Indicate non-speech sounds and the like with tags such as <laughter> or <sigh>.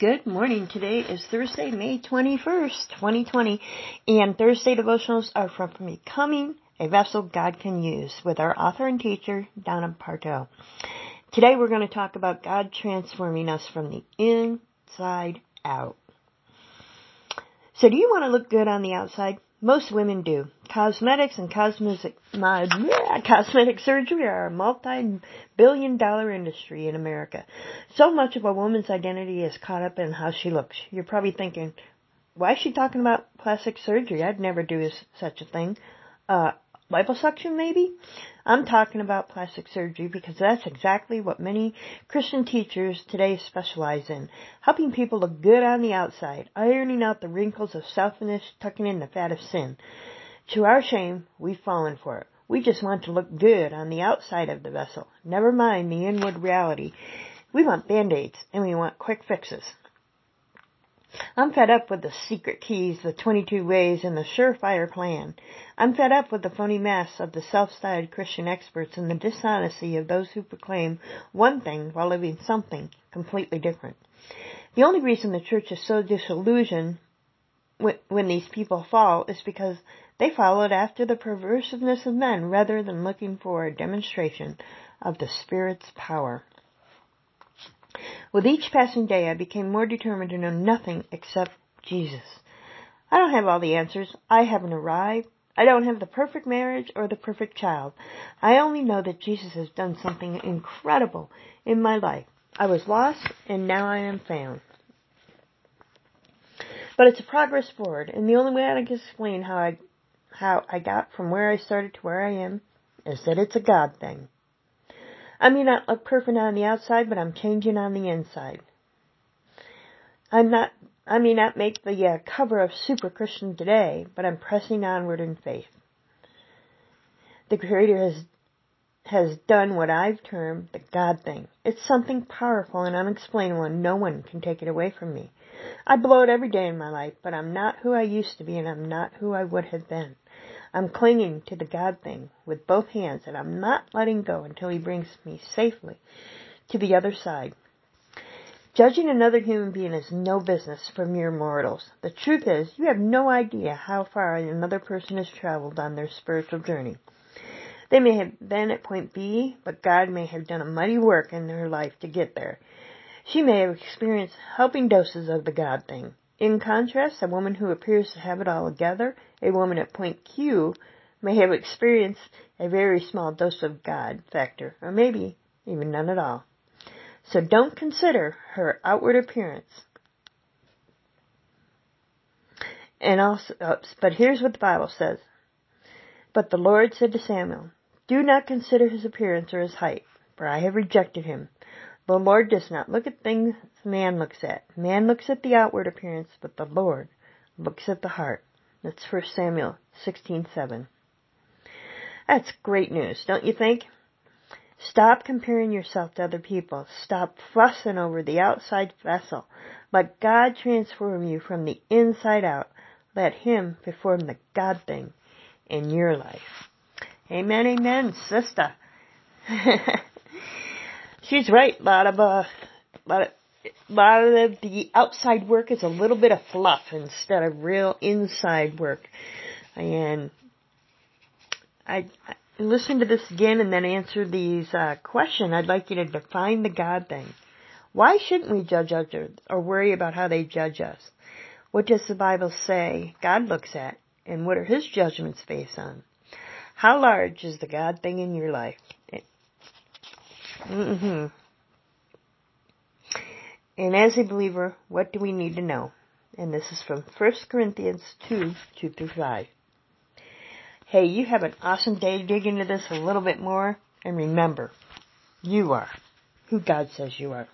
Good morning. Today is Thursday, May 21st, 2020, and Thursday devotionals are from Becoming a Vessel God Can Use with our author and teacher, Donna Partow. Today we're going to talk about God transforming us from the inside out. So do you want to look good on the outside? Most women do. Cosmetics and cosmetic, my, cosmetic surgery are a multi-billion dollar industry in America. So much of a woman's identity is caught up in how she looks. You're probably thinking, why is she talking about plastic surgery? I'd never do such a thing. Uh, liposuction maybe? I'm talking about plastic surgery because that's exactly what many Christian teachers today specialize in. Helping people look good on the outside, ironing out the wrinkles of selfishness, tucking in the fat of sin. To our shame, we've fallen for it. We just want to look good on the outside of the vessel. Never mind the inward reality. We want band-aids and we want quick fixes. I'm fed up with the secret keys, the 22 ways, and the surefire plan. I'm fed up with the phony mess of the self-styled Christian experts and the dishonesty of those who proclaim one thing while living something completely different. The only reason the church is so disillusioned when these people fall is because they followed after the perversiveness of men rather than looking for a demonstration of the Spirit's power. With each passing day, I became more determined to know nothing except Jesus. I don't have all the answers. I haven't arrived. I don't have the perfect marriage or the perfect child. I only know that Jesus has done something incredible in my life. I was lost and now I am found. But it's a progress forward, and the only way I can explain how I how I got from where I started to where I am is that it's a God thing. I may not look perfect on the outside, but I'm changing on the inside. I'm not, I may not make the uh, cover of Super Christian today, but I'm pressing onward in faith. The Creator has has done what I've termed the God thing. It's something powerful and unexplainable and no one can take it away from me. I blow it every day in my life, but I'm not who I used to be and I'm not who I would have been. I'm clinging to the God thing with both hands and I'm not letting go until He brings me safely to the other side. Judging another human being is no business for mere mortals. The truth is, you have no idea how far another person has traveled on their spiritual journey. They may have been at point B, but God may have done a mighty work in their life to get there. She may have experienced helping doses of the God thing. In contrast, a woman who appears to have it all together, a woman at point Q, may have experienced a very small dose of God factor, or maybe even none at all. So don't consider her outward appearance. And also, but here's what the Bible says. But the Lord said to Samuel, Do not consider his appearance or his height, for I have rejected him. The Lord does not look at things man looks at. Man looks at the outward appearance, but the Lord looks at the heart. That's 1 Samuel 16:7. That's great news, don't you think? Stop comparing yourself to other people. Stop fussing over the outside vessel. Let God transform you from the inside out. Let Him perform the God thing in your life. Amen, amen, sister. <laughs> she's right. A lot of uh, lot of lot of the outside work is a little bit of fluff instead of real inside work. And I, I listen to this again and then answer these uh, question. I'd like you to define the God thing. Why shouldn't we judge others or worry about how they judge us? What does the Bible say God looks at, and what are His judgments based on? How large is the God thing in your life? Mm-hmm. And as a believer, what do we need to know? And this is from 1 Corinthians 2, 2 through 5. Hey, you have an awesome day. Dig into this a little bit more. And remember, you are who God says you are.